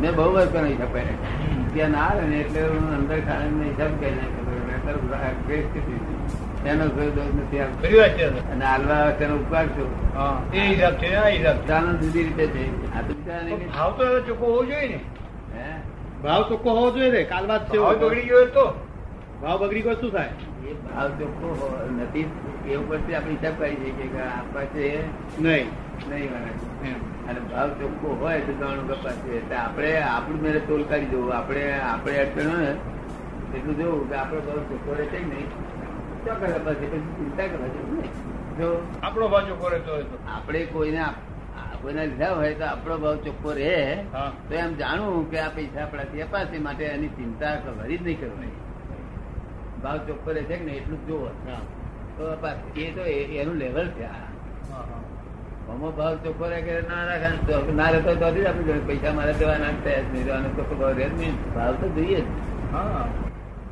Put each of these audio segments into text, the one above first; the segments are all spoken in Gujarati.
મેં બહુ વર્ષ પહેલા હિસાબ ત્યાં ના આવે ને એટલે હું અંદર ખાને હિસાબ કરી ભાવ તો ચોખ્ખો હોવો જોઈએ ને. હે? ભાવ ચોખ્ખો હોવો જોઈએ ને. કાલ વાત બગડી ગયો તો. ભાવ બગડી ગયો શું થાય? એ ભાવ ચોખ્ખો નથી. એ ઉપરથી આપણે હિસાબ કરી શકીએ કે આપવા છે નહીં. નહીં એમ. અને ભાવ ચોખ્ખો હોય તો ગણું કપાશે છે. એટલે આપણે આપણું મેરે તોલ કાઢી જવું. આપણે આપણે અડચણ હોય એટલું જોવું કે આપણો ભાવ ચોખ્ખો રહે છે નહીં? ચોખ્ખા કપાસ પછી ચિંતા કરવા જો આપણો ભાવ ચોખ્ખો રહેતો હોય તો. આપણે કોઈને કોઈને લીધા હોય તો આપણો ભાવ ચોખ્ખો રહે. તો એમ જાણવું કે આ પૈસા આપણાથી અપાશે માટે એની ચિંતા કરવાની જ નહીં કરવાની. ભાવ ચોખ્ખો રહે છે કે નહીં એટલું જોવો. તો એ તો એનું લેવલ છે આ. અમો ભાવ ચોખ્ખો રહે કે ના રાખે તો ના રહેતો તો જ આપણે પૈસા મારે દેવાના નાખતા જ નહીં તો આનો ચોખ્ખો ભાવ રહે નહીં. ભાવ તો જોઈએ જ. હા.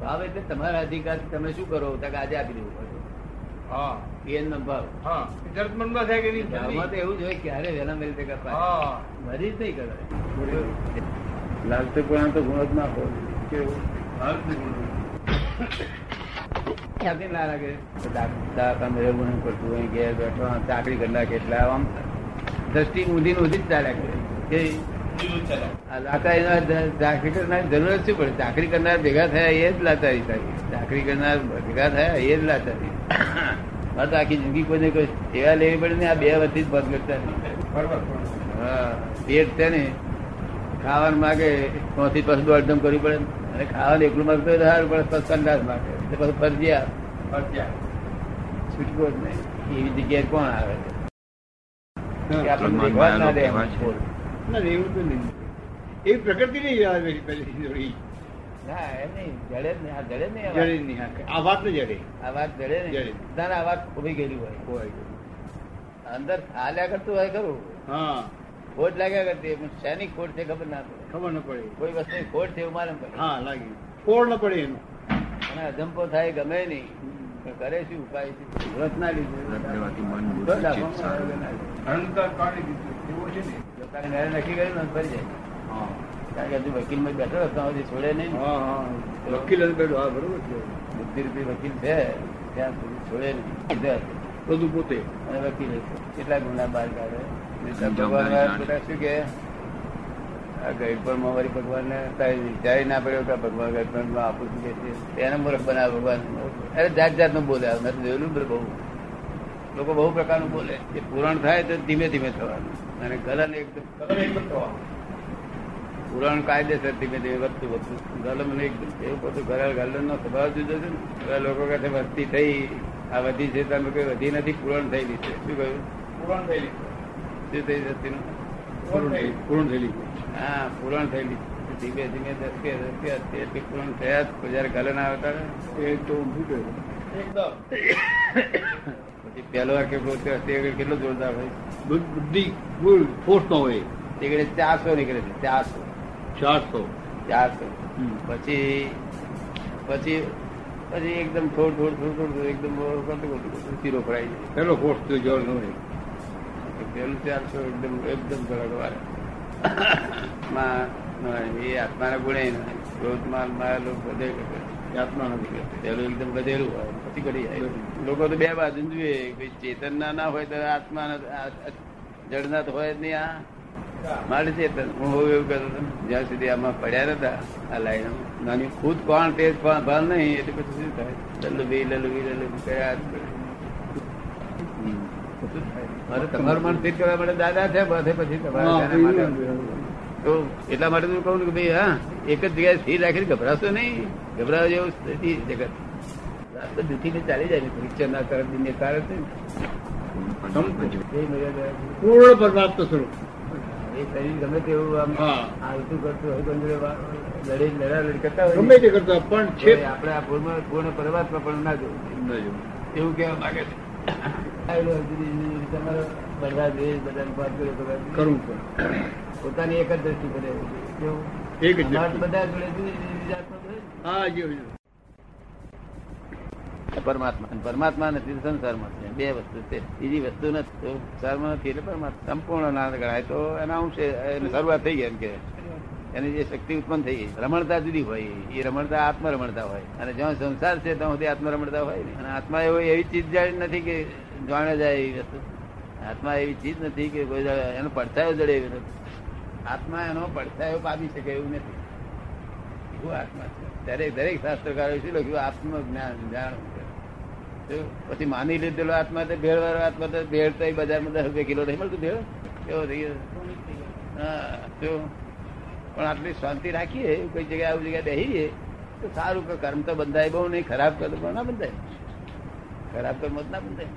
ભાવ એટલે તમારા અધિકાર તમે શું કરો? તક કે આજે આપી દેવું પડે. હા. એનો ભાવ. હા. મનમાં થાય કે ભાવમાં તો એવું જ હોય ક્યારે વહેલા મેળ તે કપાય હા. મરી જ નહીં કરે લાલચ પણ તો ગુણ જ ના હોય કેવું ના લાગે. મેળે કરતું હોય ઘેર બેઠો ચાકરી કરલા કેટલા આમ દ્રષ્ટિ ઊંધી ને ઊંધી જ ચાલ્યા કરે ચાકરી કરનાર જરૂર શું પડે? ચાકરી કરનાર ભેગા થયા એ જ લાચારી થાય. ચાકરી કરનાર ભેગા થયા એ જ લાચારી તો આખી જિંદગી કોઈને કોઈ સેવા લેવી પડે ને આ બે વચ્ચે જ બંધ કરતા હા પેટ છે ને ખાવાનું માગે ત્યાંથી પછી દોડધમ કરવી પડે અને ખાવાનું એકલું માગતો હોય સારું પડે પછી સંડાસ માગે. એટલે ફરજિયાત. છૂટકો જ નહીં. એવી જગ્યાએ કોણ આવે? છે આપણને દેખવા ના દે ના એવું તો નહીં. એવી પ્રકૃતિ નહીં આવે પેલી જોડી ના એમ નહીં. જડે જ નહીં. આ જડે નહીં જડે વાત. નહીં આ વાત જડે. આ વાત જડે. નહીં. તારે આ વાત ઊભી ગયેલી હોય. હોય. અંદર હાલ્યા કરતું હોય ખરું હા. ખોટ લાગ્યા કરતી પણ શેની ખોટ છે ખબર ના પડે. ખબર ન પડે. કોઈ વસ્તુ ખોટ છે એવું મારે હા લાગી. ખોડ ન પડે એનું. અને અજંપો થાય ગમે નહીં કરે શું ઉપાય છે? વ્રત ના લીધું. નક્કી કર્યું ને ફરી જાય. હા. કારણ કે હજુ વકીલમાં બેઠો હતો છોડે નહીં હા હા. વકીલ જ બેઠો. હા બરોબર છે. બુદ્ધિ રૂપી વકીલ છે ત્યાં સુધી છોડે નહીં. બધું પોતે. અને વકીલ કેટલા ગુના બહાર કાઢે? ભગવાન શું કે આ માં વળી ભગવાન ને વિચારી ના પડ્યો કે ભગવાન ગઈડપણમાં આપું છું કે છે. એને મૂર્ખ બનાવે ભગવાન અરે જાતનું બોલે મેં તો જોયેલું બહુ. લોકો બહુ પ્રકારનું બોલે. એ પૂરણ થાય તો ધીમે ધીમે થવાનું. અને ગલન એકદમ કલર એક જ પુરાણ કાયદેસર ધીમે ધીમે વધતું વધતું. ગલન એકદમ એવું બધું ઘરે ગલન નો સ્વભાવ જુદો છે ને. લોકો કહે વસ્તી થઈ. આ વધી છે તમે કઈ વધી નથી. પૂરણ થયેલી છે. શું કહ્યું? પૂરણ થયેલી શું થઈ વસ્તીનું? પૂર્ણ થયેલી. હા પૂરણ થયેલી. ધીમે ધીમે ધસકે ધસકે અત્યારે એટલી પૂરણ થયા જ. જયારે ગલે ના આવતા એ તો શું કહ્યું પછી પહેલો વાર કેટલો તે કેટલો જોરદાર હોય? બુદ્ધિ ફૂલ ફોર્સ નો હોય. તે ઘડી ચારસો નીકળે છે ચારસો. ચારસો. ચારસો. પછી પછી પછી એકદમ થોડું થોડું થોડું થોડું એકદમ શીરો ફરાઈ જાય પેલો ફોર્સ તો જોર નો હોય. પેલું ચારસો એકદમ એકદમ ધડાકવાર. માં એ આત્માના ગુણે નહીં. ક્રોધમાન માયેલો બધે કરે. એ આત્મા નથી પેલું એકદમ વધેલું હોય પછી કરી જાય લોકો તો બે બાજુ જુએ કોઈ ચેતન ના ના હોય તો આત્મા જડના તો હોય જ નહીં આ મારે ચેતન હું હોઉં એવું કરતો. જ્યાં સુધી આમાં પડ્યા નતા આ લાઈન નાની ખુદ કોણ તે જ ભાન નહીં એટલે પછી શું થાય લલ્લુભી લલ્લુભી લલ્લુભી કર્યા જ કરે. હમ. શું થાય? મારે તમારું મન સ્થિર કરવા માટે દાદા છે બધે પછી તમારે. તો એટલા માટે હું કહું કે ભાઈ હા એક જ જગ્યાએ સ્થિર રાખીને ગભરાશો નહીં. ગભરાવા જેવું સ્થિતિ જગત. રાસ્તો દુખીને ચાલી જાય પરીક્ષા ના કરે દિને કારણ. છે. પૂર્ણ પરમાત્મા સ્વરૂપ. એ શરીર ગમે તેવું આમ. આવતું કરતું હોય કોઈ લડી લડા લડી કરતા હોય. ગમે તે કરતા પણ છે આપણે આ પૂર્ણ પૂર્ણ પરમાત્મા પણ ના જોવું. એવું કહેવા માંગે છે. બધા દેશ બધાને વાત કર્યો કરવું પડે પોતાની એક જ દ્રષ્ટિ કરે કેવું? એક જ અમારે તો દ્રષ્ટિ. બધા જોડે જુદી જુદી છે. પરમાત્મા. પરમાત્મા નથી સંસારમાં છે. બે વસ્તુ છે. બીજી વસ્તુ નથી. સંસારમાં નથી એટલે પરમાત્મા. સંપૂર્ણ ના ગણાય. તો એના અંશે એની શરૂઆત થઈ ગઈ એમ કે એની જે શક્તિ ઉત્પન્ન થઈ રમણતા જુદી હોય. એ રમણતા આત્મ રમણતા હોય. અને જ્યાં સંસાર છે ત્યાં સુધી આત્મ રમણતા હોય ને. અને આત્મા એવો એવી ચીજ જાય નથી કે જાણે જાય એવી વસ્તુ આત્મા એવી ચીજ નથી કે કોઈ એનો પડછાયો જડે એવી નથી. આત્મા એનો પડછાયો પામી શકે એવું નથી. એવું આત્મા છે. દરેક દરેક શાસ્ત્રકારો શું લખ્યું? આત્મ જ્ઞાન જાણવું તો પછી માની લીધેલો આત્મા તો ભેળ વાળો આત્મા તો ભેળ તો બજારમાં દસ રૂપિયા કિલો નહીં મળતું ભેળ? કેવો થઈ ગયો? હા જો પણ આટલી શાંતિ રાખીએ, કોઈ જગ્યાએ આવી જગ્યાએ બેસીએ તો સારું કર્મ તો બંધાય બહુ નહીં, ખરાબ કર્મ ના બંધાય. ખરાબ કર્મ જ ના બંધાય.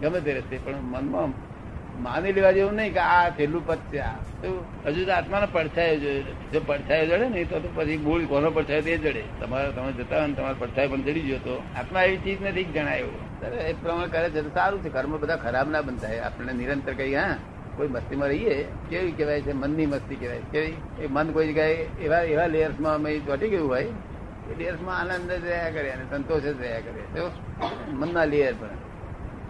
ગમે તે રસ્તે પણ મનમાં માની લેવા જેવું નહીં કે આ છેલ્લું પદ છે આ હજુ તો આત્માનો પડછાયો જોઈએ જો પડછાયો જડે ને, તો પછી મૂળ કોનો પડછાયો તે જડે. તમારે તમે જતા હોય તમારો પડછાયો પણ જડી ગયો તો આત્મા એવી ચીજ નથી કે જણાય એ પ્રમાણે કરે છે તો સારું છે. કર્મ બધા ખરાબ ના બનતા આપણે નિરંતર કહીએ, હા, કોઈ મસ્તીમાં રહીએ. કેવી કહેવાય છે? મનની મસ્તી કહેવાય. કેવી? એ મન કોઈ જગ્યાએ એવા એવા લેયર્સમાં અમે ચોટી ગયું હોય, એ લેયર્સમાં આનંદ જ રહ્યા કરે અને સંતોષ જ રહ્યા કરે. મનના લેયર પણ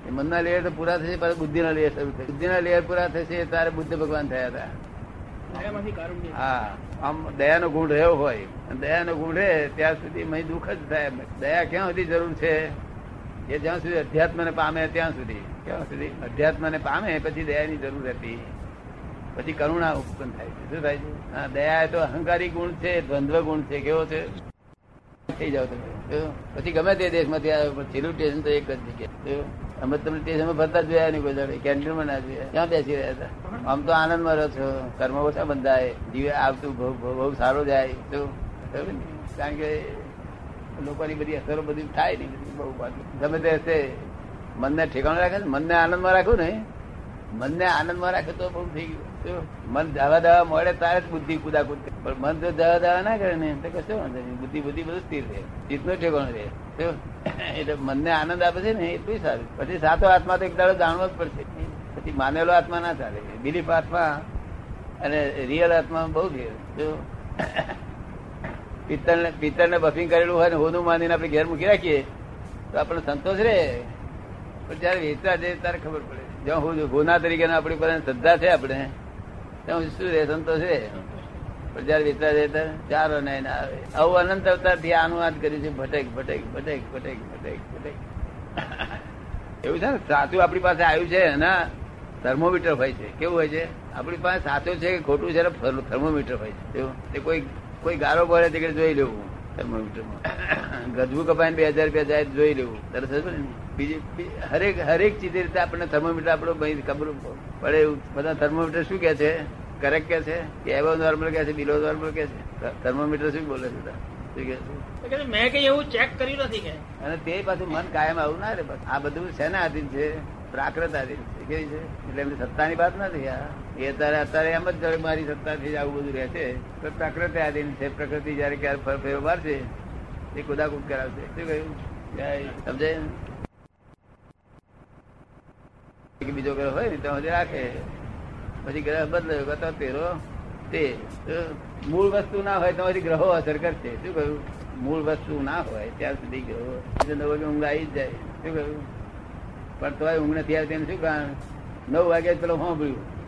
મનના લેયર તો પૂરા થશે પછી બુદ્ધિના લેયર શરૂ થશે. બુદ્ધિના લેયર પૂરા થશે ત્યારે બુદ્ધ ભગવાન થયા હતા. હા આમ દયાનો ગુણ રહ્યો હોય અને દયાનો ગુણ રહે ત્યાં સુધી મહી દુઃખ જ થાય. દયા ક્યાં સુધી જરૂર છે? એ જ્યાં સુધી અધ્યાત્મને પામે ત્યાં સુધી. ક્યાં સુધી? અધ્યાત્મને પામે પછી દયાની જરૂર હતી. પછી કરુણા ઉત્પન્ન થાય છે. શું થાય છે? હા દયા એ તો અહંકારી ગુણ છે દ્વંદ્વ ગુણ છે. કેવો છે? થઈ જાવ તમે. પછી ગમે તે દેશમાંથી આવ્યો પણ છેલ્લું સ્ટેશન તો એક જ જગ્યાએ. જો. અમે તમને સ્ટેશનમાં ફરતા જોયા નહીં કોઈ દાડે. કેન્ટીનમાં ના જોયા ક્યાં બેસી રહ્યા હતા? આમ તો આનંદમાં રહો છો. કર્મ ઓછા બંધાય. જીવે આવતું બહુ સારો જાય. તો કારણ કે લોકોની બધી અસરો બધી થાય નહીં બહુ બાજુ ગમે તે હશે, મનને ઠેકાણું રાખે ને? મનને આનંદમાં રાખું ને મનને આનંદમાં રાખે તો બહુ થઈ ગયું? મન દાવા દાવા મળે તારે જ બુદ્ધિ કુદાકુદ. પણ મન જો દાવા દાવા ના કરે ને તો કશો વાંધો નહીં. બુદ્ધિ બુદ્ધિ બધું સ્થિર રહે. ચિત્તનો ઠેકાણો રહે? એટલે મનને આનંદ આપે છે ને એટલું સારું. પછી સાતો આત્મા તો એક દાડો જાણવો જ પડશે. પછી માનેલો આત્મા ના ચાલે. બિલીફ આત્મા અને રિયલ આત્મા બહુ ફેર જો પિત્તળ પિત્તળ ને બફિંગ કરેલું હોય ને, હોનું માનીને આપણે ઘેર મૂકી રાખીએ, તો આપણને સંતોષ રહે. પણ જયારે વેચતા જઈએ ત્યારે ખબર પડે. જ્યાં ગુના તરીકે આપણી પાસે શ્રદ્ધા છે આપણે. શું રહે સંતોષ રહે પણ જયારે વિતરા જાય ત્યારે ચારો ને ના આવે. આવું અનંત અવતારથી આનું આજ કર્યું છે, ભટેક ભટેક ભટેક ભટેક ભટેક ભટેક. એવું છે ને? સાચું આપણી પાસે આવ્યું છે એના થર્મોમીટર હોય છે. કેવું હોય છે? આપણી પાસે સાચું છે કે ખોટું છે થર્મોમીટર હોય છે. તે કોઈ કોઈ ગારો ભરે તે જોઈ લેવું થર્મોમીટરમાં. ગજવું કપાઈને બે હજાર રૂપિયા જાય જોઈ લેવું. તરત ને બીજી હરેક હરેક ચીજ રીતે આપણને થર્મોમીટર આપણો ખબર પડે બધા થર્મોમીટર શું કે છે? કરેક્ટ કે છે? કે એવો નોર્મલ કે છે બિલો નોર્મલ કે છે? થર્મોમીટર શું બોલે છે તો મેં કઈ એવું ચેક કર્યું નથી કે. અને તે પાછું મન કાયમ આવું ના રે આ બધું શેના આધીન છે? પ્રાકૃત આધીન છે. કેવી છે? એટલે એમની સત્તાની વાત નથી આ એ અત્યારે અત્યારે એમ જ મારી સત્તાથી જ આવું બધું રહે છે. તો પ્રકૃતિ આધીન છે. પ્રકૃતિ જયારે ક્યારે ફર ફેરો મારશે એ કુદાકુદ કરાવશે. શું કહ્યું? સમજાય સમજે? બીજો ગ્રહ હોય ને સુધી રાખે. પછી ગ્રહ બદલાયો તો તેરો તે મૂળ વસ્તુ ના હોય તો પછી ગ્રહો અસર કરશે. શું કહ્યું? મૂળ વસ્તુ ના હોય ત્યાં સુધી ગ્રહો. નવ વાગે ઊંઘ આવી જ જાય. શું કહ્યું? પણ તો ઊંઘ નથી આવતી એનું શું કારણ? નવ વાગે પેલો સાંભળ્યું.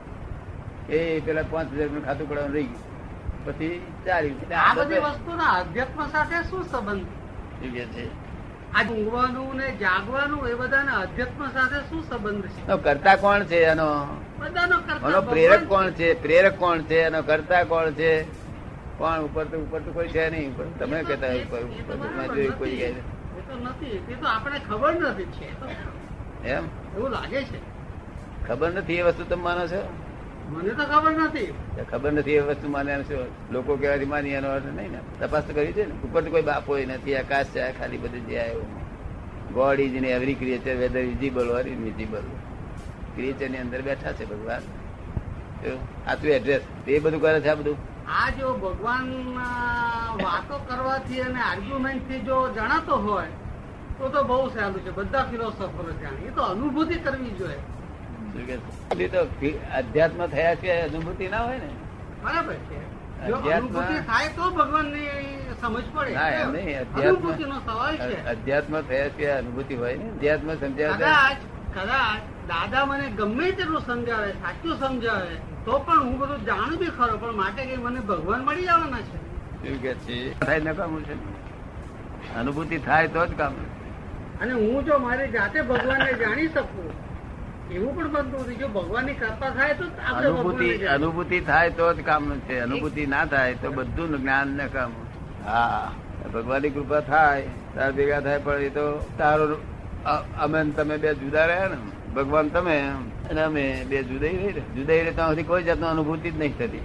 એ પેલા પાંચ હજારનું ખાતું પડવાનું રહી ગયું. પછી ચાલ્યું. આ બધી વસ્તુના અધ્યાત્મ સાથે શું સંબંધ? છે? આ ઊંઘવાનું ને જાગવાનું એ બધાના અધ્યાત્મ સાથે શું સંબંધ છે? કરતા કોણ છે એનો? એનો પ્રેરક કોણ છે. પ્રેરક કોણ છે? એનો કરતા કોણ છે? કોણ ઉપર તો ઉપર તો કોઈ છે નહીં. ઉપર તમે કહેતા જોયું કોઈ નથી. તો નથી. તે તો આપણે ખબર નથી છે. એ એમ? એવું લાગે છે. ખબર નથી એ વસ્તુ તમે માનો છો? મને તો ખબર નથી. ખબર નથી એ વસ્તુ માને એનો શું લોકો કહેવાથી માની એનો અર્થ નહીં ને. તપાસ તો કરી છે ને. ઉપર તો કોઈ બાપ હોય નથી. આકાશ છે ખાલી બધું જે આવ્યું God is in every creature whether visible or invisible ક્રિએચરની અંદર બેઠા છે ભગવાન. આ તું એડ્રેસ એ બધું કરે છે આ બધું? આ જો ભગવાન વાતો કરવાથી અને આર્ગ્યુમેન્ટથી જો જણાતો હોય તો તો બહુ સારું છે. બધા ફિલોસોફરો જાણે. એ તો અનુભૂતિ કરવી જોઈએ. તો અધ્યાત્મ થયા છે અનુભૂતિ ના હોય ને? બરાબર છે. અધ્યાત્મ- થાય છે અધ્યાત્મ અધ્યાત્મ થયા છે અનુભૂતિ હોય ને? અધ્યાત્મ સમજાય કદાચ કદાચ દાદા મને ગમે તેટલું સમજાવે સાચું સમજાવે તો પણ હું બધું જાણું બી ખરો પણ માટે કઈ મને ભગવાન મળી જવાના છે. એવું કે છે થાય નકામું છે. અનુભૂતિ થાય તો જ કામ અને હું જો મારી જાતે ભગવાનને જાણી શકું એવું પણ બનતું નથી. જો ભગવાનની કૃપા થાય તો અનુભૂતિ અનુભૂતિ થાય તો જ કામનું છે. અનુભૂતિ ના થાય તો બધું જ્ઞાન નકામું હા ભગવાનની કૃપા થાય તાર ભેગા થાય પણ એ તો તારો અમે તમે બે જુદા રહ્યા ને. ભગવાન તમે અને અમે બે જુદાઈ રહી ને જુદાઈ રહે ત્યાં સુધી કોઈ જાતનો અનુભૂતિ જ નહીં થતી.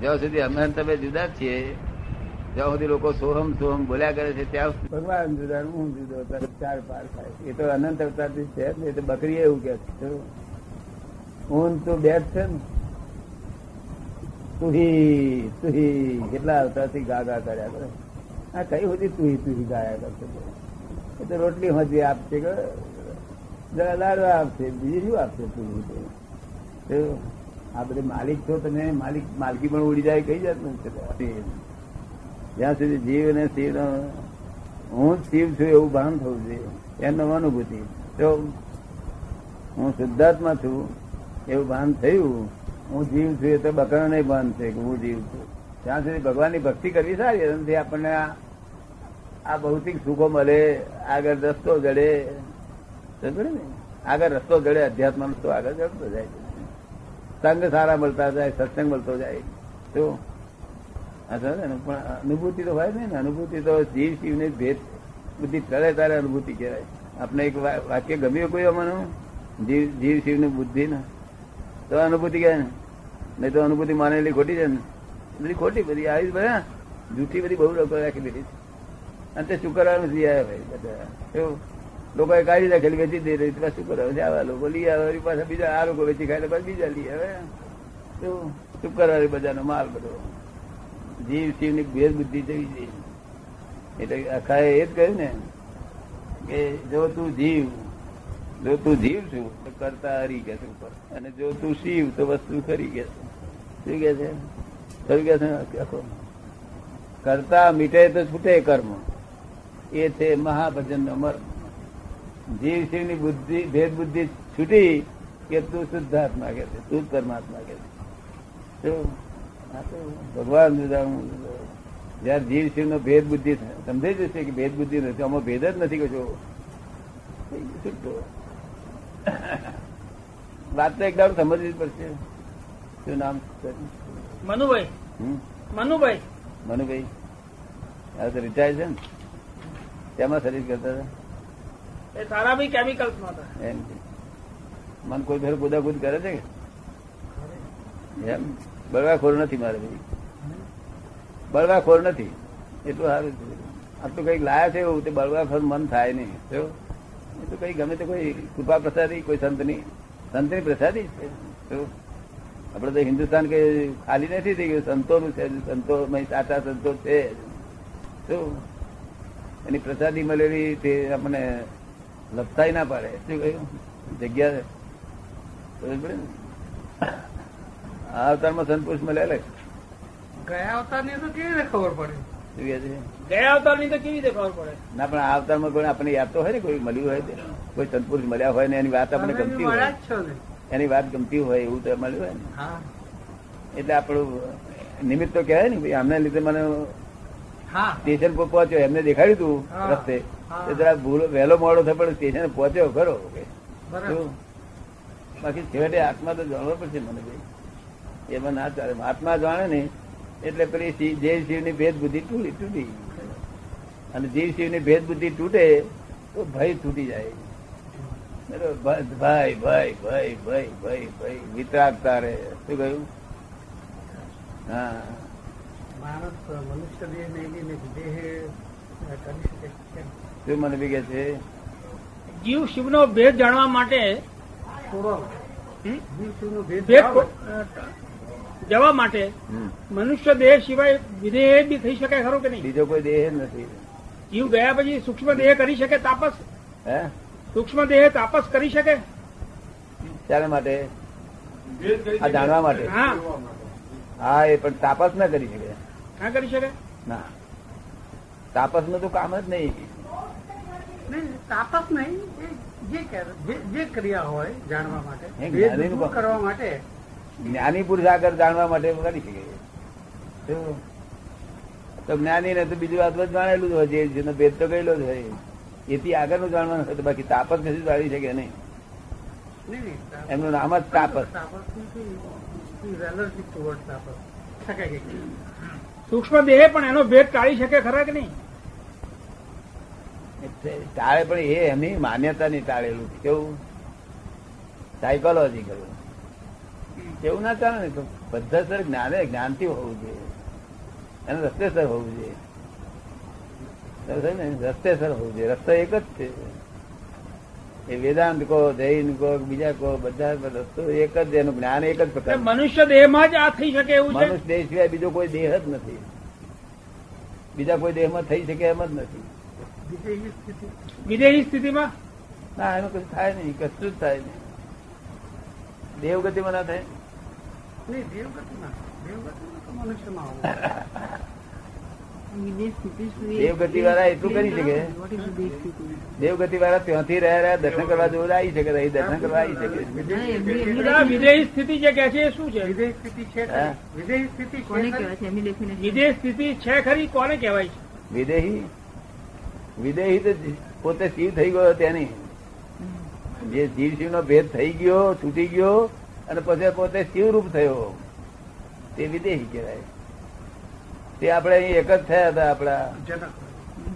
જ્યાં સુધી અમે તમે જુદા જ છીએ, જ્યાં સુધી લોકો સોહમ સોહમ બોલ્યા કરે છે, ત્યાં ભગવાન જુદા હું જુદો ચાર પાર થાય. એ તો અનંત અવતારથી છે એ તો બકરી એવું કે છે. હું તો બે જ છે ને, તુહી તુહી, કેટલા અવતારથી ગા ગા કર્યા કરે? આ કઈ સુધી તુહી તુહી ગાયા કરશે? એ તો રોટલી હજી આપશે કે લાડવા આપશે, બીજું શું આપશે પૂરું આ બધી માલિક છો તમે, માલિક, માલકી પણ ઉડી જાય કઈ જાત છે જ્યાં સુધી જીવ અને શિવ હું શિવ છું એવું ભાન થવું જોઈએ. એનો અનુભૂતિ. તો હું શુદ્ધાત્મા છું એવું ભાન થયું. હું જીવ છું એ તો બકરા નહીં ભાન છે કે હું જીવ છું. ત્યાં સુધી ભગવાનની ભક્તિ કરવી સારી એનાથી આપણને આ ભૌતિક સુખો મળે, આગળ રસ્તો જડે. આગળ રસ્તો ગળે અધ્યાત્મ રસ્તો આગળ જડતો જાય સંગ સારા મળતા જાય, સત્સંગ મળતો જાય. તો પણ અનુભૂતિ તો હોય ને. અનુભૂતિ તો જીવ શિવની ભેદ બુદ્ધિ તળે ત્યારે અનુભૂતિ કહેવાય. આપણે એક વાક્ય ગમ્યું કોઈ અમારું જીવ જીવ શિવની બુદ્ધિ ને. તો અનુભૂતિ કહેવાય ને. નહીં તો અનુભૂતિ માનેલી ખોટી છે ને. બધી ખોટી બધી, આવી બધા જૂઠી બધી બહુ લોકો રાખી દીધી છે. અને તે શું જી આવ્યા ભાઈ, બધા. એવું. લોકોએ કાઢી નાખેલી વેચી દે રહી શું કરવાનું છે આવા લોકો લઈ આવે પાસે બીજા આ લોકો વેચી ખાય પાછા બીજા લઈ આવે. શું કરવાનું બધાનો માલ બધો. જીવ શિવની ભેદ બુદ્ધિ જવી જોઈએ એટલે આખા એ જ કહ્યું ને કે જો તું જીવ, જો તું જીવ છું, તો કરતા હરી કે ઉપર. અને જો તું શિવ, તો વસ્તુ ખરી કે શું કે છે? ખરું કે છે? આખો. કરતા મીટે તો છૂટે કર્મ. એ છે મહાભજન નો મર્મ. જીવ શિવની બુદ્ધિ ભેદ બુદ્ધિ છૂટી કે તું શુદ્ધાત્મા કે છે તું પરમાત્મા કે છે. ભગવાન. જયારે જીવ શિવ નો ભેદ બુદ્ધિ સમજાઈ જશે કે ભેદ બુદ્ધિ નથી આમાં ભેદ જ નથી કશો. છૂટો. વાત તો એકદમ સમજવી જ પડશે. શું નામ મનુભાઈ. મનુભાઈ. મનુભાઈ. રિટાયર છે ને? તેમાં સર્વિસ કરતા હતા? એ તારાભાઈ કેમિકલ્સમાં હતા એમ મન કોઈ ઘર કુદાકુદ કરે છે કે? એમ? બળવાખોર નથી મારે ભાઈ. બળવાખોર નથી. એટલું સારું છે. આ તો કંઈક લાયા છે એવું તે બળવાખોર મન થાય નહીં. જો? એ તો કઈ ગમે તે કોઈ કૃપા પ્રસાદી કોઈ સંતની સંતની પ્રસાદી છે. જો? આપડે તો હિન્દુસ્તાન કે ખાલી નથી થઈ ગયું. સંતોનું છે સંતો સાચા સંતો છે. શું એની પ્રસાદી મળેલી તે આપણને લપતાઈ ના પાડે. શું કહ્યું જગ્યા પડે ને? આ અવતારમાં સંતોષ મળ્યા લે. ગયા અવતારની તો કેવી રીતે ખબર પડે? શું કહે છે? ગયા અવતારની તો કેવી રીતે ખબર પડે? ના પણ આ અવતારમાં કોઈ આપણને યાદ તો હોય ને કોઈ મળ્યું હોય કોઈ સંતપુરુષ મળ્યા હોય ને એની વાત આપણને ગમતી હોય. એની વાત ગમતી હોય એવું તો મળ્યું હોય ને. એટલે આપણું નિમિત્ત તો કહેવાય ને ભાઈ આમને લીધે મને સ્ટેશન પર પહોંચ્યો એમને દેખાડ્યું તું રસ્તે. હા. જરા ભૂલો વહેલો મોડો થયો પણ સ્ટેશન પહોંચ્યો ખરો? બાકી છેવટે આત્મા તો જાણવો પડશે મને ભાઈ. એમાં ના ચાલે. આત્મા જાણે ને એટલે પેલી જય શિવની ભેદ બુદ્ધિ તૂટી તૂટી. અને જીવ શિવની ભેદ બુદ્ધિ તૂટે તો ભય તૂટી જાય. ભાઈ ભાઈ ભય ભય ભય ભય ભય ભય. વિતરાગતા રે શું કહ્યું? હા. માણસ મનુષ્ય દેહ નહીં દેહ કરી શકે શું મને બી કે છે. જીવ શિવનો ભેદ જાણવા માટે? જીવ માટે મનુષ્ય દેહ સિવાય વિધેય બી થઈ શકે ખરું કે નહીં? બીજો કોઈ દેહ નથી. જીવ ગયા પછી સૂક્ષ્મ દેહ કરી શકે તાપસ? હે? સૂક્ષ્મ દેહ તાપસ કરી શકે? ત્યારે માટે? આ જાણવા માટે? હા. હા એ પણ તાપસ ના કરી શકે. ના કરી શકે? ના. તાપસનું તો કામ જ નહીં. નહીં, તાપસ નહીં જે કર- જે- જે ક્રિયા હોય જાણવા માટે. કરવા માટે. જ્ઞાની પુરુષ આગળ જાણવા માટે કરી શકે. તો જ્ઞાની ને તો બીજું વાત જાણેલું જ હોય જે જેનો ભેદ તો ગયેલો જ હોય. એથી આગળનું જાણવાનું હોય તો બાકી તાપસ નથી જાણી શકે નહીં. નહીં, નહીં, એમનું નામ જ તાપસ. સૂક્ષ્મ દેહ પણ એનો ભેદ ટાળી શકે ખરા કે નહીં? ટાળે પણ એ એમની માન્યતા ની ટાળેલું કેવું? કેવું સાયકોલોજીકલ એવું ના ચાલે ને તો બધા સર જ્ઞાને જ્ઞાનથી હોવું જોઈએ. એને રસ્તેસર હોવું જોઈએ. રસ્તેસર હોવું જોઈએ. રસ્તો એક જ છે. એ વેદાંત કહો જૈન કહો બીજા કહો બધા રસ્તો એક જ એનું જ્ઞાન એક જ પ્રકાર મનુષ્ય દેહમાં જ આ થઈ શકે એવું મનુષ્ય દેહ સિવાય બીજો કોઈ દેહ જ નથી. બીજા કોઈ દેહમાં થઈ શકે એમ જ નથી. વિદેહી સ્થિતિમાં? ના એનું કશું થાય નહીં કશું જ થાય નહીં. દેવગતિમાં ના થાય. નહીં દેવગતિમાં દેવગતિ વાળા એટલું કરી શકે. દેવગતિ વાળા ત્યાંથી રહ્યા રહ્યા દર્શન કરવા જોડે આવી શકે અહીં દર્શન કરવા આવી શકે. વિદેહી સ્થિતિ જે કે છે શું છે? વિજય સ્થિતિ છે હા. ખરી. સ્થિતિ કોને. કહેવાય છે? વિદેહ સ્થિતિ છે ખરી કોને કહેવાય છે? વિદેહી વિદેહી તો પોતે શિવ થઈ ગયો તેની જે જીવ શિવ નો ભેદ થઈ ગયો છૂટી ગયો અને પછી પોતે શિવરૂપ થયો. તે વિદેહી કહેવાય. તે આપણે અહીં એક જ થયા હતા આપણા. જનક.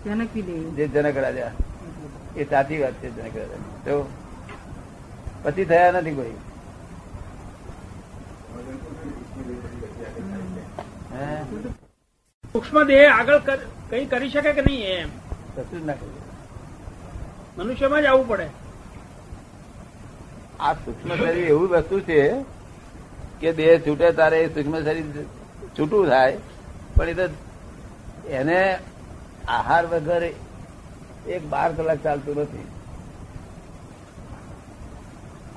જનક વિદેહી. જે જનક રાજા. એ સાચી વાત છે જનક રાજા. તો પછી થયા નથી કોઈ. હે? સૂક્ષ્મ દેહ આગળ કઈ કરી શકે કે નહીં એમ? કશું જ ના કર્યું. મનુષ્યમાં જ આવવું પડે. આ સૂક્ષ્મ શરીર એવું વસ્તુ છે કે દેહ છૂટે તારે એ સૂક્ષ્મ શરીર છૂટું થાય પણ એ તો એને આહાર વગર એક બાર કલાક ચાલતું નથી.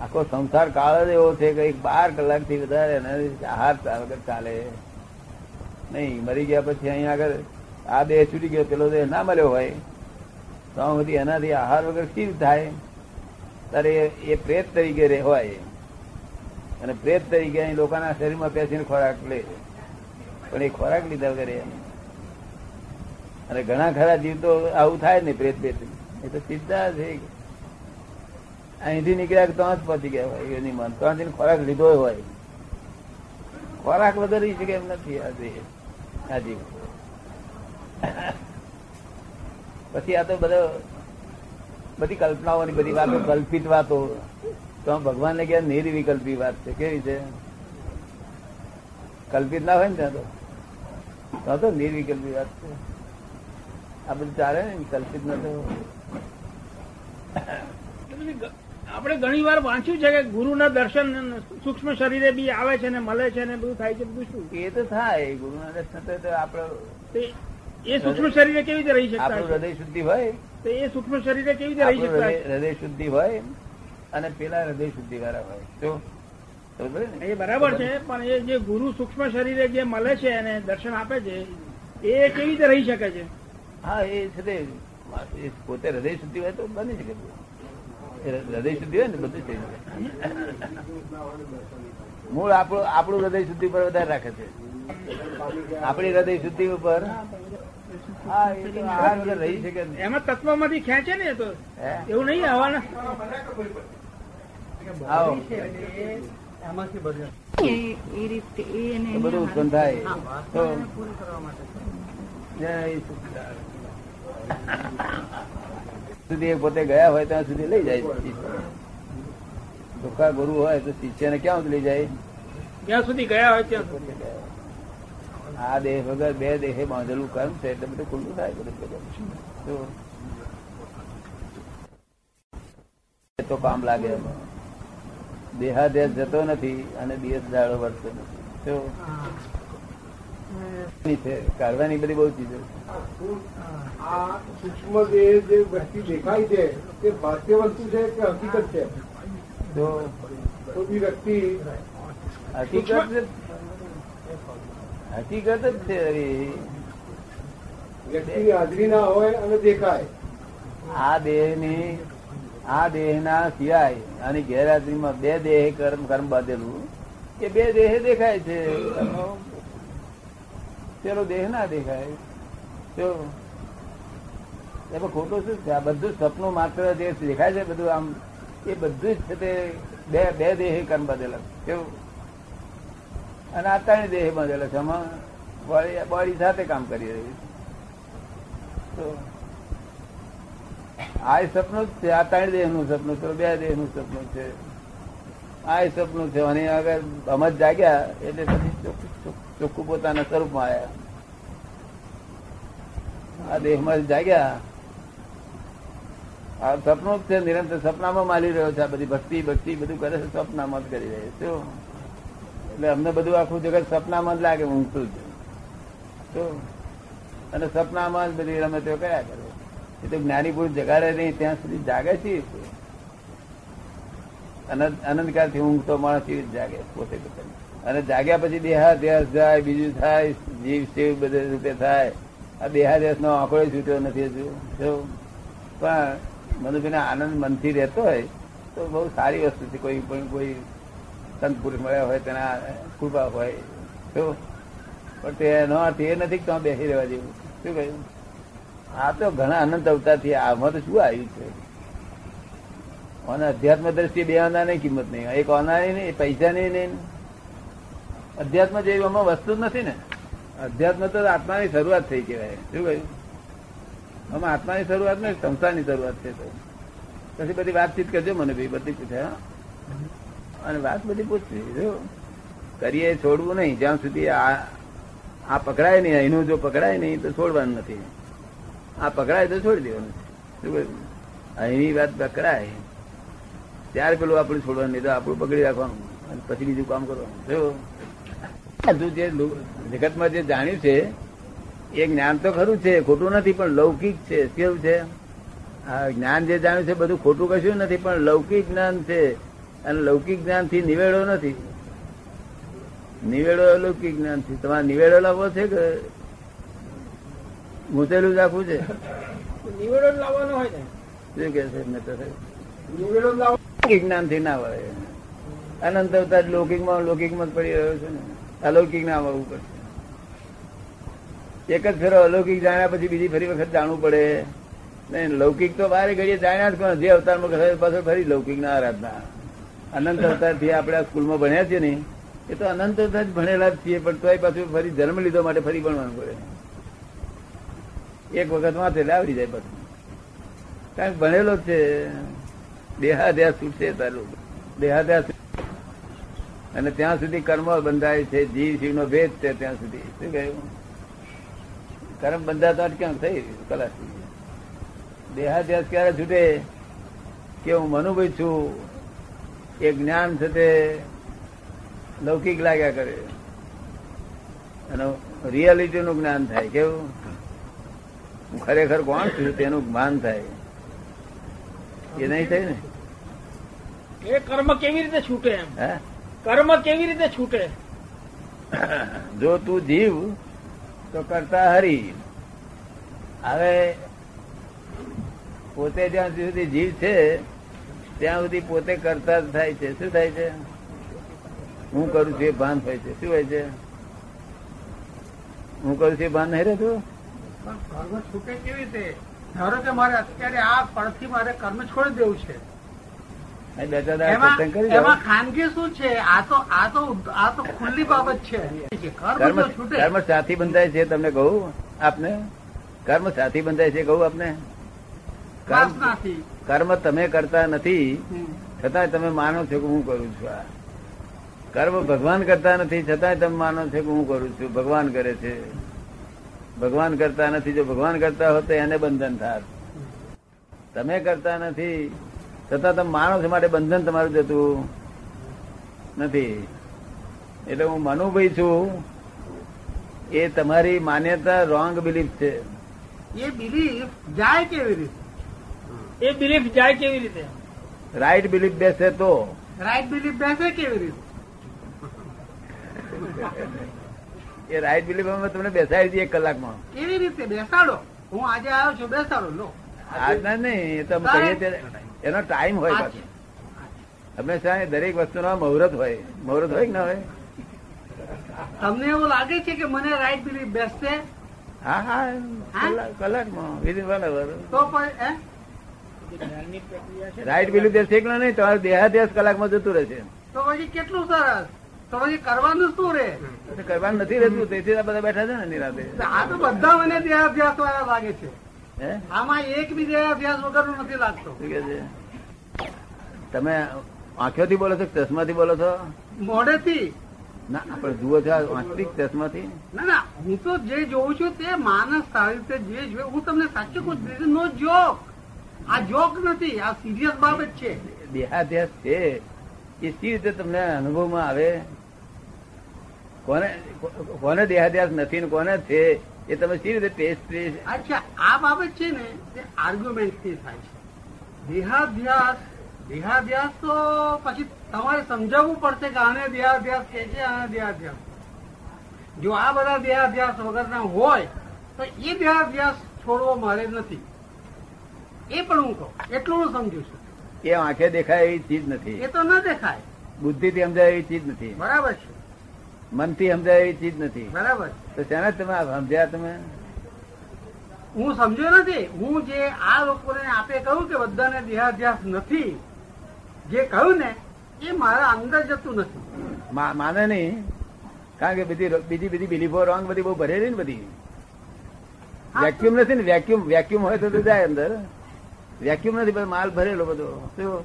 આખો સંસાર કાળ જ એવો છે કે એક બાર કલાકથી વધારે એને આહાર વગર ચાલે. નહીં મરી ગયા પછી અહીંયા આગળ આ દેહ છૂટી ગયો પેલો દેહ ના મળ્યો હોય તો બધી એનાથી આહાર વગર સ્થિર થાય? ત્યારે એ- પ્રેત તરીકે રહે અને પ્રેત તરીકે અહીં લોકોના શરીરમાં પેસીને ખોરાક લે પણ એ ખોરાક લીધા વગર અને ઘણા ખરા જીવ તો આવું થાય ને પ્રેત પ્રેત એ તો સીધા છે. અહીંથી નીકળ્યા ત્યાં જ પહોંચી ગયા હોય એની મન ત્યાંથી ખોરાક લીધો હોય. ખોરાક વગર શકે એમ નથી આ દેહ, આ જીવ. પછી આ તો બધો બધી કલ્પનાઓની બધી વાતો કલ્પિત વાતો. તો ભગવાનને કે નિર્વિકલ્પી વાત છે? કેવી છે? કલ્પિત ના હોય ને ત્યાં તો? ત્યાં તો નિર્વિકલ્પી વાત છે. આ બધું ચાલે ને કલ્પિત ના તો. આપણે ઘણી વાર વાંચ્યું છે કે ગુરુના દર્શન સૂક્ષ્મ શરીરે બી આવે છે ને મળે છે ને બધું થાય છે બધું શું? એ તો થાય ગુરુના દર્શન તો- તો આપણો એ સૂક્ષ્મ શરીરે કેવી રીતે રહી શકતા આપણું હૃદય શુદ્ધિ હોય. તો એ સૂક્ષ્મ શરીરે કેવી રીતે રહી શકતા હૃદય શુદ્ધિ હોય અને પેલા હૃદય શુદ્ધિ વાળા હોય તો એ બરાબર છે પણ એ જે ગુરુ સૂક્ષ્મ શરીરે જે મળે છે અને દર્શન આપે છે એ કેવી રીતે રહી શકે છે? હા એ છે પોતે હૃદય શુદ્ધિ હોય તો બની શકે. હૃદય શુદ્ધિ હોય ને બધું થઈ જાય મૂળ આપણું આપણું હૃદય શુદ્ધિ પર વધારે રાખે છે. આપણી હૃદય શુદ્ધિ ઉપર. રહી શકે એમાં તત્વમાંથી ખેંચે ને તો. એવું નહીં આવવાના. આવો. બધું ઉત્પન્ન થાય તો વાસનાને પૂરી કરવા માટે. જય સચિદાનંદ. સુધી એ પોતે ગયા હોય ત્યાં સુધી લઈ જાય દુઃખા ગુરુ હોય તો શિષ્યને ક્યાં સુધી લઈ જાય? જ્યાં સુધી ગયા હોય ત્યાં સુધી. આ દેહ વગર બે દેહે બાંધેલું કર્મ છે એટલે બધું ખુલ્લું થાય બધું તો કામ લાગે એમાં. દેહાદેહ જતો નથી અને દિવસ દાડો વર્તો નથી. છે કાઢવાની બધી બહુ ચીજો. આ સૂક્ષ્મ દેહ જે વ્યક્તિ દેખાય છે તે ભારતીય વસ્તુ છે કે હકીકત છે? જો. કોઈ વ્યક્તિ હકીકત હકીકત જ છે હરી. વ્યક્તિની હાજરી ના હોય અને દેખાય. આ દેહની આ દેહના સિવાય આની ગેરહાજરીમાં બે દેહ કર્મ કર્મ બાંધેલું એ બે દેહ દેખાય છે? પેલો દેહ ના દેખાય. જો એમાં ખોટું શું છે? આ બધું સપનું માત્ર જે દેખાય છે બધું આમ એ બધું જ છે તે બે બે દેહ કર્મ બાંધેલા. કેવું? અને આ ત્રણ દેહ બાંધેલો છે બોડી સાથે કામ કરી રહ્યું આ સપનું જ છે, આ ત્રણ દેહનું સપનું તો બે દેહનું સપનું છે. આ સપનું છે, અને આગળ સમજ જાગ્યા, એટલે પછી ચોખ્ખું પોતાના સ્વરૂપમાં આવ્યા. આ દેહમાં જાગ્યા. આ સપનું જ છે, નિરંતર સપનામાં માલી રહ્યો છે, આ બધી ભક્તિ ભક્તિ બધું કરે છે, સપનામાં જ કરી રહ્યો છે. એટલે અમને બધું આખું જગત સપનામાં જ લાગે ઊંઘતું જ અને સપનામાં જ બધી રમે તે કયા કરે? એ તો જ્ઞાની પુરુષ જગાડે નહીં, ત્યાં સુધી જાગે છે અનંત, અનંતકાળથી ઊંઘ તો માણસ એવી જાગે પોતે પોતાની. અને જાગ્યા પછી દેહાધ્યાસ જાય, બીજું થાય, જીવ શિવ બધે રૂપે થાય. આ દેહાધ્યાસ નો આંકડો છૂટ્યો નથી હજુ. પણ મનુભાઈને આનંદ મનથી રહેતો હોય, તો બહુ સારી વસ્તુ છે. કોઈ પણ, કોઈ સંત પુરુષ મળ્યા હોય, તેના કૃપા હોય, તો પણ તેનો અર્થ એ નથી કે બેસી રહેવા જેવું. શું કહ્યું? આ તો ઘણા અનંત અવતારથી આમાં તો શું આવ્યું છે? અને અધ્યાત્મ દ્રષ્ટિએ બે આનાની કિંમત નહીં એક આનાની નહીં પૈસાની નહીં. અધ્યાત્મ જેવી આમાં વસ્તુ જ નથી ને. અધ્યાત્મ તો આત્માની શરૂઆત થઈ કહેવાય. શું કહ્યું? આમાં આત્માની શરૂઆત નહીં સંસ્થાની શરૂઆત છે તો. પછી બધી વાતચીત કરજો મને ભાઈ, બધી પૂછે હા? અને વાત બધી પૂછવી. કરીએ છોડવું નહીં, જ્યાં સુધી આ પકડાય નહીં એનું જો પકડાય નહીં, તો છોડવાનું નથી. આ પકડાય તો છોડી દેવાનું અહીંની વાત પકડાય, ત્યારે પેલું આપણું છોડવાનું, નહીં તો આપણું પકડી રાખવાનું અને પછી બીજું કામ કરવાનું. જો બધું જે જગતમાં જે જાણ્યું છે, એ જ્ઞાન તો ખરું છે, ખોટું નથી, પણ લૌકિક છે. કેવું છે? આ જ્ઞાન જે જાણ્યું છે, બધું ખોટું કશું નથી, પણ લૌકિક જ્ઞાન છે. અને લૌકિક જ્ઞાનથી નિવેડો નથી. નિવેડો અલૌકિક જ્ઞાનથી તમારે નિવેડો લાવવો છે કે મૂતેલું જ રાખવું છે? નિવેડો લાવવાનો હોય ને. શું કે છે? નિવેડો લાવો લૌકિક જ્ઞાનથી ના વળે. અનંત અવતાર લૌકિકમાં લૌકિકમાં જ પડી રહ્યો છે ને. અલૌકિક ના આવવું પડશે એક જ ફેરો અલૌકિક જાણ્યા પછી બીજી ફરી વખત જાણવું પડે. નહીં લૌકિક તો બારે ઘડીએ જાણ્યા જ કોણ? જે અવતારમાં પાછળ ફરી લૌકિક ના આરાધના. અનંત અવતારથી આપણે આ સ્કૂલમાં ભણ્યા છીએ ને, એ તો અનંત અવતાર ભણેલા જ છીએ, પણ તોય પાછું ફરી જન્મ લીધો માટે ફરી ભણવાનું પડે. એક વખત વાંચે એટલે આવડી જાય પાછું. કારણ કે ભણેલો છે. દેહાધ્યાસ છૂટશે તારું. દેહાધ્યાસ અને ત્યાં સુધી કર્મ બંધાય છે. જીવ શિવ નો ભેદ છે ત્યાં સુધી. શું કહ્યું? કર્મ બંધાતા ક્યાં થઈ કલાક દેહાધ્યાસ ક્યારે છૂટે? કે હું મનુભાઈ છું? એ જ્ઞાન છે તે લૌકિક લાગ્યા કરે. અને રિયાલિટીનું જ્ઞાન થાય. કેવું? હું ખરેખર કોણ છું? તેનું જ્ઞાન થાય. એ નહીં થાય ને? એ કર્મ કેવી રીતે છૂટે એમ? હે? કર્મ કેવી રીતે છૂટે? જો તું જીવ તો કરતા હરી. હવે પોતે જ્યાં સુધી જીવ છે ત્યાં સુધી પોતે કરતા જ થાય છે. શું થાય છે? હું કરું છું એ ભાન થાય છે. શું હોય છે? હું કરું છું એ ભાન નહીં રહેતું? કર્મ છૂટે કેવી રીતે? ધારો કે મારે અત્યારે આ પળથી મારે કર્મ છોડી દેવું છે. કર્મ સાથી બંધાય છે તમને કહું આપને? કર્મ સાથી બંધાય છે કહું આપને? કર્મ કર્મ તમે કરતા નથી છતાંય તમે માનો છો કે હું કરું છું આ. કર્મ ભગવાન કરતા નથી છતાંય તમે માનો છો કે હું કરું છું. ભગવાન કરે છે. ભગવાન કરતા નથી જો ભગવાન કરતા હોત તો એને બંધન થાત. તમે કરતા નથી છતાં તમે માનો છો માટે બંધન તમારું જતું નથી. એટલે હું મનુભાઈ છું. એ તમારી માન્યતા રોંગ બિલીફ છે. એ બિલીફ જાય કેવી રીતે? એ બિલીફ જાય કેવી રીતે? રાઈટ બિલીફ બેસે તો. રાઈટ બિલીફ બેસે કેવી રીતે? એ રાઈટ બિલીફ અમે તમને બેસાડી દઈએ એક કલાકમાં. કેવી રીતે? બેસાડો. હું આજે આવ્યો છું બેસાડો લો. આજના નહીં તમે કહીએ ત્યારે એનો ટાઈમ હોય પાછો. દરેક વસ્તુનો મુહૂર્ત હોય. મુહૂર્ત હોય કે ના હોય? તમને એવું લાગે છે કે મને રાઈટ બિલીફ બેસશે? હા હા હા? કલાક કલાકમાં વિધિન વન અવર તો પણ રાઈટ બિલીફ તે શીખલો નહીં તમારું દેહાદ્યાસ કલાકમાં જતું રહેશે તો પછી કેટલું સરસ? તો પછી કરવાનું શું રે? કરવાનું નથી રહેતું તેથી બધા બેઠા છે ને નિરાતે. આ તો બધા મને દેહાભ્યાસ વાળા લાગે છે. આમાં એક બી દેહાભ્યાસ વગર નથી લાગતો. તમે આંખોથી બોલો છો ચશ્મા ચશ્માથી બોલો છો? મોઢેથી? ના પણ જુઓ છો વાસ્તવિક ચશ્માથી? ના ના હું તો જે જોઉં છું તે માનસ સારી રીતે જે જોયું હું તમને સાચું કહું નો જોક આ જોક નથી આ સિરિયસ બાબત છે. દેહાધ્યાસ છે. એ સી રીતે તમને અનુભવમાં આવે? કોને કોને દેહાધ્યાસ નથી ને કોને છે? એ તમે સી રીતે ટેસ્ટ અચ્છા આ બાબત છે ને તે આર્ગ્યુમેન્ટથી થાય છે. દેહાભ્યાસ દેહાધ્યાસ તો પછી તમારે સમજાવવું પડશે કે આને દેહાભ્યાસ કે છે આને દેહાધ્યાસ જો આ બધા દેહાભ્યાસ વગરના હોય તો એ દેહાભ્યાસ છોડવો મારે નથી. એ પણ હું કહું એટલું હું સમજુ છું. એ આંખે દેખાય એવી ચીજ નથી. એ તો ન દેખાય. બુદ્ધિથી સમજાય એવી ચીજ નથી. બરાબર છે. મનથી સમજાય એવી ચીજ નથી. બરાબર તો શેના તમે સમજ્યા તમે? હું સમજ્યો નથી. હું જે આ લોકોને આપે કહ્યું કે બધાને દેહાધ્યાસ નથી જે કહ્યું ને એ મારા અંદર જતું નથી. માને નહીં. કારણ કે બધી બીજી બધી બિલીફો રોંગ બધી બહુ ભરેલી ને બધી. વેક્યુમ નથી ને? વેક્યુમ વેક્યુમ હોય તો તો જાય અંદર. વેક્યુમ નથી પણ માલ ભરેલો બધો.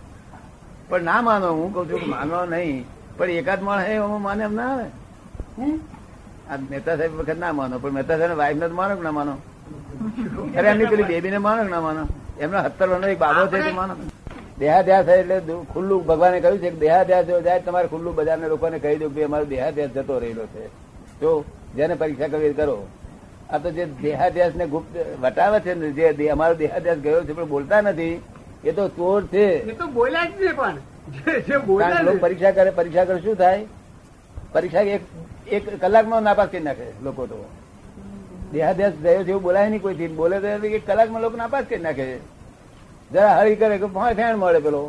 પણ ના માનો હું કઉ છું માનો નહીં. પણ એકાદ માણસ હે માને એમ ના આવે. આ મહેતા સાહેબ વખત ના માનો પણ મહેતા સાહેબ વાઈફ ને માનો કે ના માનો? અરે એમની પેલી બેબી ને માનો કે ના માનો? એમનો સત્તર વર્ષનો એક બાબો છે તે માનો. દેહાધ્યાસ થાય એટલે ખુલ્લું ભગવાને કહ્યું છે કે દેહાધ્યાસ જો જાય તમારે ખુલ્લું બજારને લોકોને કહી દઉં કે અમારો દેહાધ્યાસ જતો રહેલો છે. જો જેને પરીક્ષા કરવી કરો. આ તો જે દેહાદ્યાસ ને ગુપ્ત વટાવે છે ને જે અમારો દેહાદ્યાસ ગયો છે પણ બોલતા નથી. એ તો ચોર છે. એ તો બોલ્યા જ પણ. પરીક્ષા કરે પરીક્ષા કરે શું થાય? પરીક્ષા એક એક કલાકમાં નાપાસ કરી નાખે લોકો તો. દેહાદ્યાસ ગયો છે એવું બોલાય નહીં કોઈથી. બોલે તો એક કલાકમાં લોકો નાપાસ કરી નાખે. જરા હરી કરે કે ફેણ મળે પેલો.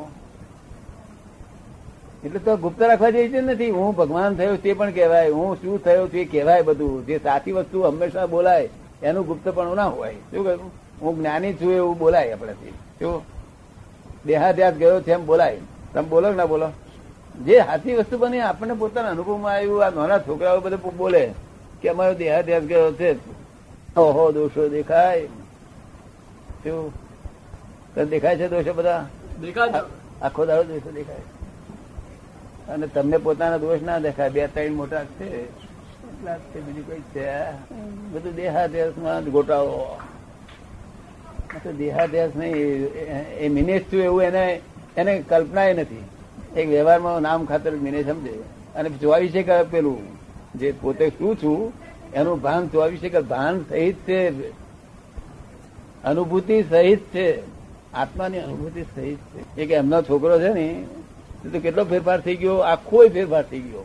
એટલે તો ગુપ્ત રાખવા જેવી નથી. હું ભગવાન થયો તે પણ કહેવાય હું શું થયો તે કહેવાય બધું. જે સાચી વસ્તુ હંમેશા બોલાય એનું ગુપ્તપણું ના હોય. શું કહ્યું? હું જ્ઞાની છું એવું બોલાય આપણાથી. શું? દેહાદ્યાસ ગયો છે એમ બોલાય. તમે બોલો ના બોલો? જે સાચી વસ્તુ બની આપણને પોતાના અનુભવમાં આવ્યું. આ નાના છોકરાઓ બધે બોલે કે અમારો દેહાદ્યાસ ગયો છે. ઓહો દોષો દેખાય. શું? દેખાય છે દોષો બધા? દેખાય આખો દાડો દોષો દેખાય. અને તમને પોતાના દોષ ના દેખાય. બે ત્રણ મોટા છે. એટલા જ બીજું કઈ છે. બધું દેહાદ્યાસમાં જ ગોટાળો તો નહીં એ- એ છું એવું એને એને કલ્પના નથી. એક વ્યવહારમાં નામ ખાતર મિને સમજે. અને ચોવીસે કલાક પેલું જે પોતે શું છું એનું ભાન ચોવીસે કલાક ભાન સહિત છે. અનુભૂતિ સહિત છે. આત્માની અનુભૂતિ સહિત છે. એક એમનો છોકરો છે ને એ તો કેટલો ફેરફાર થઈ ગયો? આખો ફેરફાર થઈ ગયો.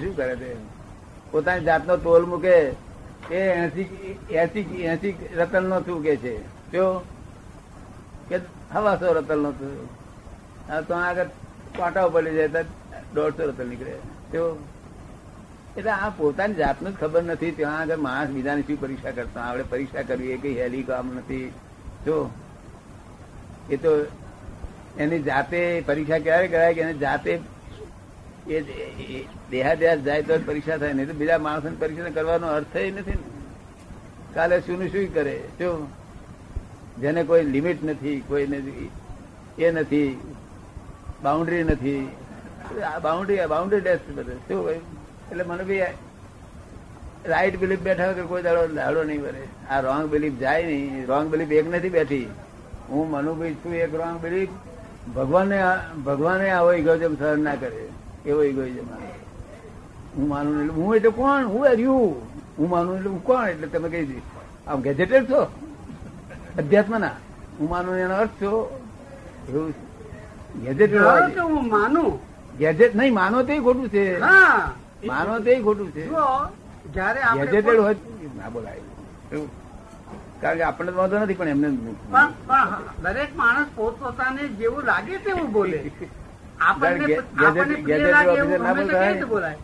શું કરે છે? પોતાની જાતનો તોલ મૂકે એ એસી એસી એસી રતન નો શું કે છે? કે હવાસો રતન નો તો આગળ કાંટાઓ પડી જાય દોઢસો રતન નીકળે. જો એટલે આ પોતાની જાતનું જ ખબર નથી. ત્યાં આગળ માણસ બીજાની શું પરીક્ષા કરતા? આપણે પરીક્ષા કરવી એ કઈ હેલી કામ નથી. જો એ તો એની જાતે પરીક્ષા ક્યારે કરાય કે એને જાતે એ દેહાદ્યાસ જાય તો પરીક્ષા થાય. નહીં તો બીજા માણસોની પરીક્ષા કરવાનો અર્થ નથી ને. કાલે શું શું કરે. શું જેને કોઈ લિમિટ નથી, કોઈ એ નથી, બાઉન્ડ્રી નથી. બાઉન્ડ્રી બાઉન્ડ્રી ડેસ્ટ બધે. શું હોય? એટલે મને બી રાઈટ બિલીફ બેઠા કે કોઈ દાડો દાડો નહીં ભરે આ રોંગ બિલીફ જાય નહીં. રોંગ બિલીફ એક નથી બેઠી. હું મનુભાઈ છું, એક રોંગ બિલીફ. ભગવાને ભગવાને આવો ઇગોઇઝમ સહન ના કરે. એવો ઇગોઇઝમ હું માનું એટલે હું એટલે કોણ? હું હર્યું હું માનું એટલે હું કોણ? એટલે તમે કહી દી. આમ ગેજેટેડ છો? અધ્યાત્મ ના હું માનું એનો અર્થ છો? એવું ગેજેટેડ હું માનું. ગેજેટ નહીં માનો તે ખોટું છે. માનો તે ખોટું છે. જયારે ગેજેટેડ હોય ના બોલાય. એવું. કારણ કે આપણને વાંધો નથી પણ એમને દરેક માણસ પોતપોતાને જેવું લાગે તેવું બોલે. આપણને ગેજેટ- આપણને પ્રિય ગેજેટ લાગે ઓફિસર બોલતા કેવી રીતે હોય? બોલાય?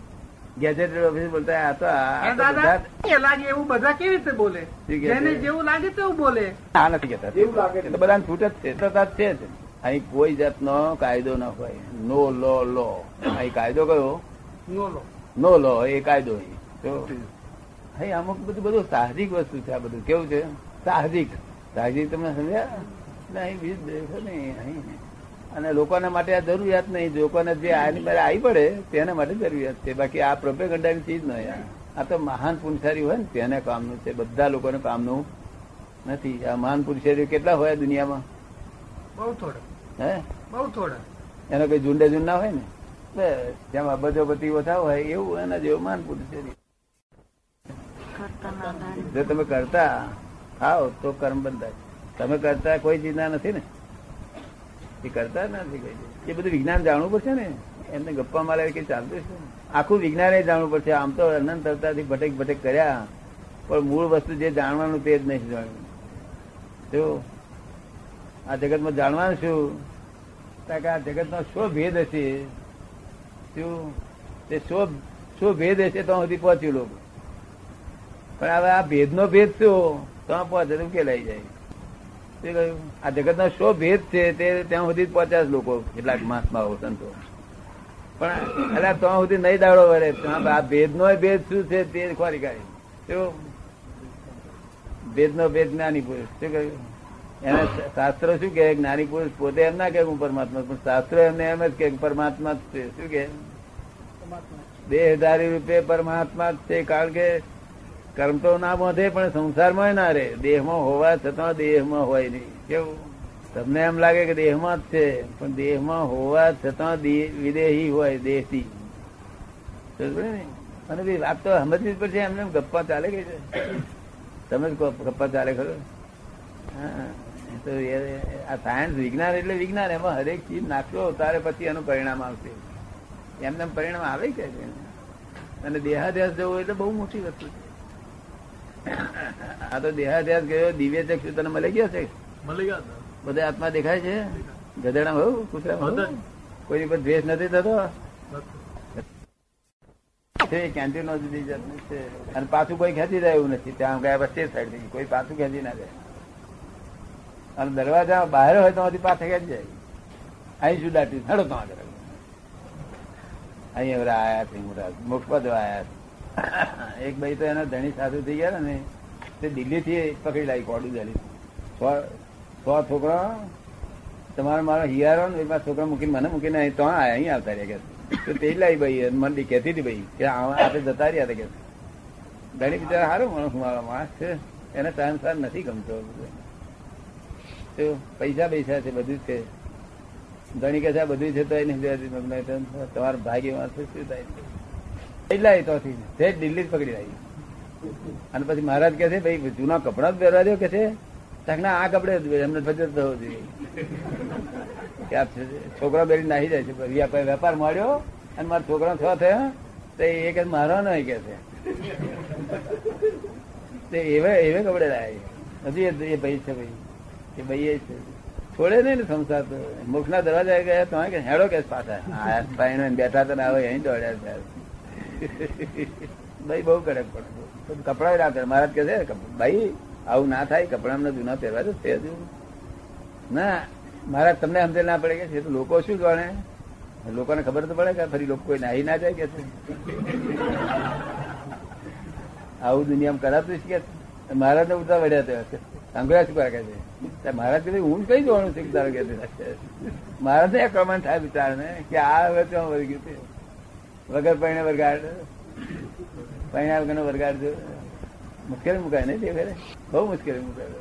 ગેજેટેડ ઓફિસ બોલતા આ તો આ હે તો દાદા બધા પ્રિય લાગે એવું બધા કેવી રીતે બોલે? જેને જેવું લાગે તેવું બોલે. આ નથી કેતા એવું લાગે તો બધાને છૂટ જ છે. તો છે જ. અહીં કોઈ જાતનો કાયદો ન હોય. નો લો લો. અહીં કાયદો કયો? નો લો. નો લો એ કાયદો અહીં. અહીં અમુક બધું બધું સાહજિક વસ્તુ છે આ બધું. કેવું છે? સાહજિક સાહજિક તમને સમજ્યા? એટલે અહીં બીજું દેશો નહીં અહીં અને લોકોને માટે આ જરૂરિયાત નહીં. લોકોને જે આની પર આવી પડે તેના માટે જરૂરિયાત છે. બાકી આ પ્રોપેગંડાની ચીજ નહીં. આ તો મહાન પુરુષારી હોય ને તેને કામનું છે. બધા લોકોને કામનું નથી. આ મહાન પુરુષારીઓ કેટલા હોય દુનિયામાં? બહુ થોડા. હે? બહુ થોડા. એનો કઈ ઝુંડે ઝુંડ ના હોય ને? બસ જેમ અબજોપતિ ઓછા હોય એવું એના જેવું મહાન પુરુષારી. કરતા ના આધારે. જો તમે કરતા થાવ તો કર્મ બંધાય. તમે કરતા કોઈ ચીજના નથી ને? એ કરતા નથી કોઈ એ બધું વિજ્ઞાન જાણવું પડશે ને? એમને ગપ્પા મારે કઈ ચાલતું છે આખું વિજ્ઞાન એ જાણવું પડશે. આમ તો અનંત અવતારથી ભટેક ભટેક કર્યા. પણ મૂળ વસ્તુ જે જાણવાનું તે જ નહીં જાણ્યું. જો આ જગતમાં જાણવાનું શું કે આ જગતનો શું ભેદ હશે. શું? તે શું શું ભેદ હશે તો સુધી પહોંચ્યું, લોકો. પણ હવે આ ભેદનો ભેદ શું? તો પહોંચે તો ઉકેલાઈ જાય. શું કહ્યું આ જગતનો શો ભેદ છે તે ત્યાં સુધી છે લોકો કેટલાક મહાત્માઓ સંતો. પણ એટલે ત્યાં સુધી નહીં દાડો વરે આ ભેદનો ભેદ શું છે તે ખોરી કાઢી. શું ભેદનો ભેદ જ્ઞાની પુરુષ. શું કહ્યું એના શાસ્ત્ર શું કે જ્ઞાની પુરુષ પોતે એમ ના કે હું પરમાત્મા પણ શાસ્ત્ર એમને એમ જ કે પરમાત્મા જ છે. શું કે દેહધારી રૂપે પરમાત્મા જ છે. કારણ કે કર્મ તો ના બાંધે, પણ સંસારમાં ના રહે. દેહમાં હોવા છતાં દેહમાં હોય નહીં. કેવું? તમને એમ લાગે કે દેહમાં જ છે, પણ દેહમાં હોવા છતાં વિદેહી હોય, દેહથી? અને બી તો સમજવી જ એમને ગપ્પા ચાલે કે છે? તમે જ ગપ્પા ચાલે ખરો? તો આ સાયન્સ વિજ્ઞાન એટલે વિજ્ઞાન, એમાં હરેક ચીજ નાખશો, તારે પછી એનું પરિણામ આવશે. એમને એમ પરિણામ આવે કે અને દેહાદ્યાસ જવું એટલે બહુ મોટી વસ્તુ છે. આ તો દેહાધ્યાસ ગયો દિવ્ય ચક્ષુ તને મળી ગયા છે? મળી ગયા બધા આત્મા દેખાય છે? ગધેડા હોવ કુતરા કોઈ પર દ્વેષ નથી થતો? કેન્ટીન નો જુદી જાતનું છે. અને પાછું કોઈ ખેંચી જાય એવું નથી. ત્યાં ગયા પછી સાઈડ થઈ કોઈ પાછું ખેંચી ના જાય. અને દરવાજા બહાર હોય તો પાછા ખેંચી જાય. અહીં શું દાટી? હડો તો આગળ અહીં આયા છે મોટા મોક્ષપદ આયા છે. એક ભાઈ તો એના ધણી સાથે થઈ ગયા ને, તે દિલ્હી થી પકડી લાવી, કોડી દિલ્હી સો છોકરા, તમારા મારા હિયારો ને એમાં છોકરા મૂકીને, મને મૂકીને અહીં તો અહીં આવતા રહ્યા કે તો તે લાવી ભાઈ મંડી કહેતી હતી ભાઈ કે આપણે જતા રહ્યા હતા કે ધણી બિચારા સારું માણસ, મારો માણસ છે. એને સંસાર નથી ગમતો. તો પૈસા પૈસા છે, બધું છે. ધણી કે છે બધું છે તો એને તમારા ભાગ્ય માણસો શું થાય એટલા દિલ્હી પકડી લાવી અને પછી મહારાજ કે છે, ભાઈ જૂના કપડા જ પહેરવા દો કે છે. ના, આ કપડે એમને ફજર થવો જોઈએ છોકરા બેરી નાહી જાય છે. વેપાર મળ્યો અને મારા છોકરા છ થયા, તો એ કે મારો નહીં, કે છે. તે એવે એવે કપડે લાવી હજી એ- ભાઈ છે ભાઈ. એ ભાઈ એ છે. છોડે નહીં ને સંસાર તો. મુખ ના દરવાજા ગયા, તો હેડો કે પાછા. બેઠા તો આવે, અહીં દોડ્યા ભાઈ બહુ કડક પડે. કપડા ના મહારાજ કે છે, ભાઈ, આવું ના થાય. કપડા જૂના પહેરવા તો છે ના, મહારાજ તમને સમજે ના પડે કે તો લોકો શું જાણે લોકોને ખબર તો પડે કે ફરી લોકો કોઈ નાહી ના જાય કે આવું દુનિયામાં કરાતું છે કે મહારાજ ને ઉઠતા વળ્યા તે અંગ્રેજ કરે છે? મહારાજ કીધું હું કઈ જોવાનું છે કે મહારાજ ને કમેન્ટ થાય બિચાર ને કે આ હવે ત્યાં વળી ગયું વગર પૈણે વરગાડ પૈણા વગરનો વરગાડ મુશ્કેલી મુકાય નહીં તે બહુ મુશ્કેલી મુકાય.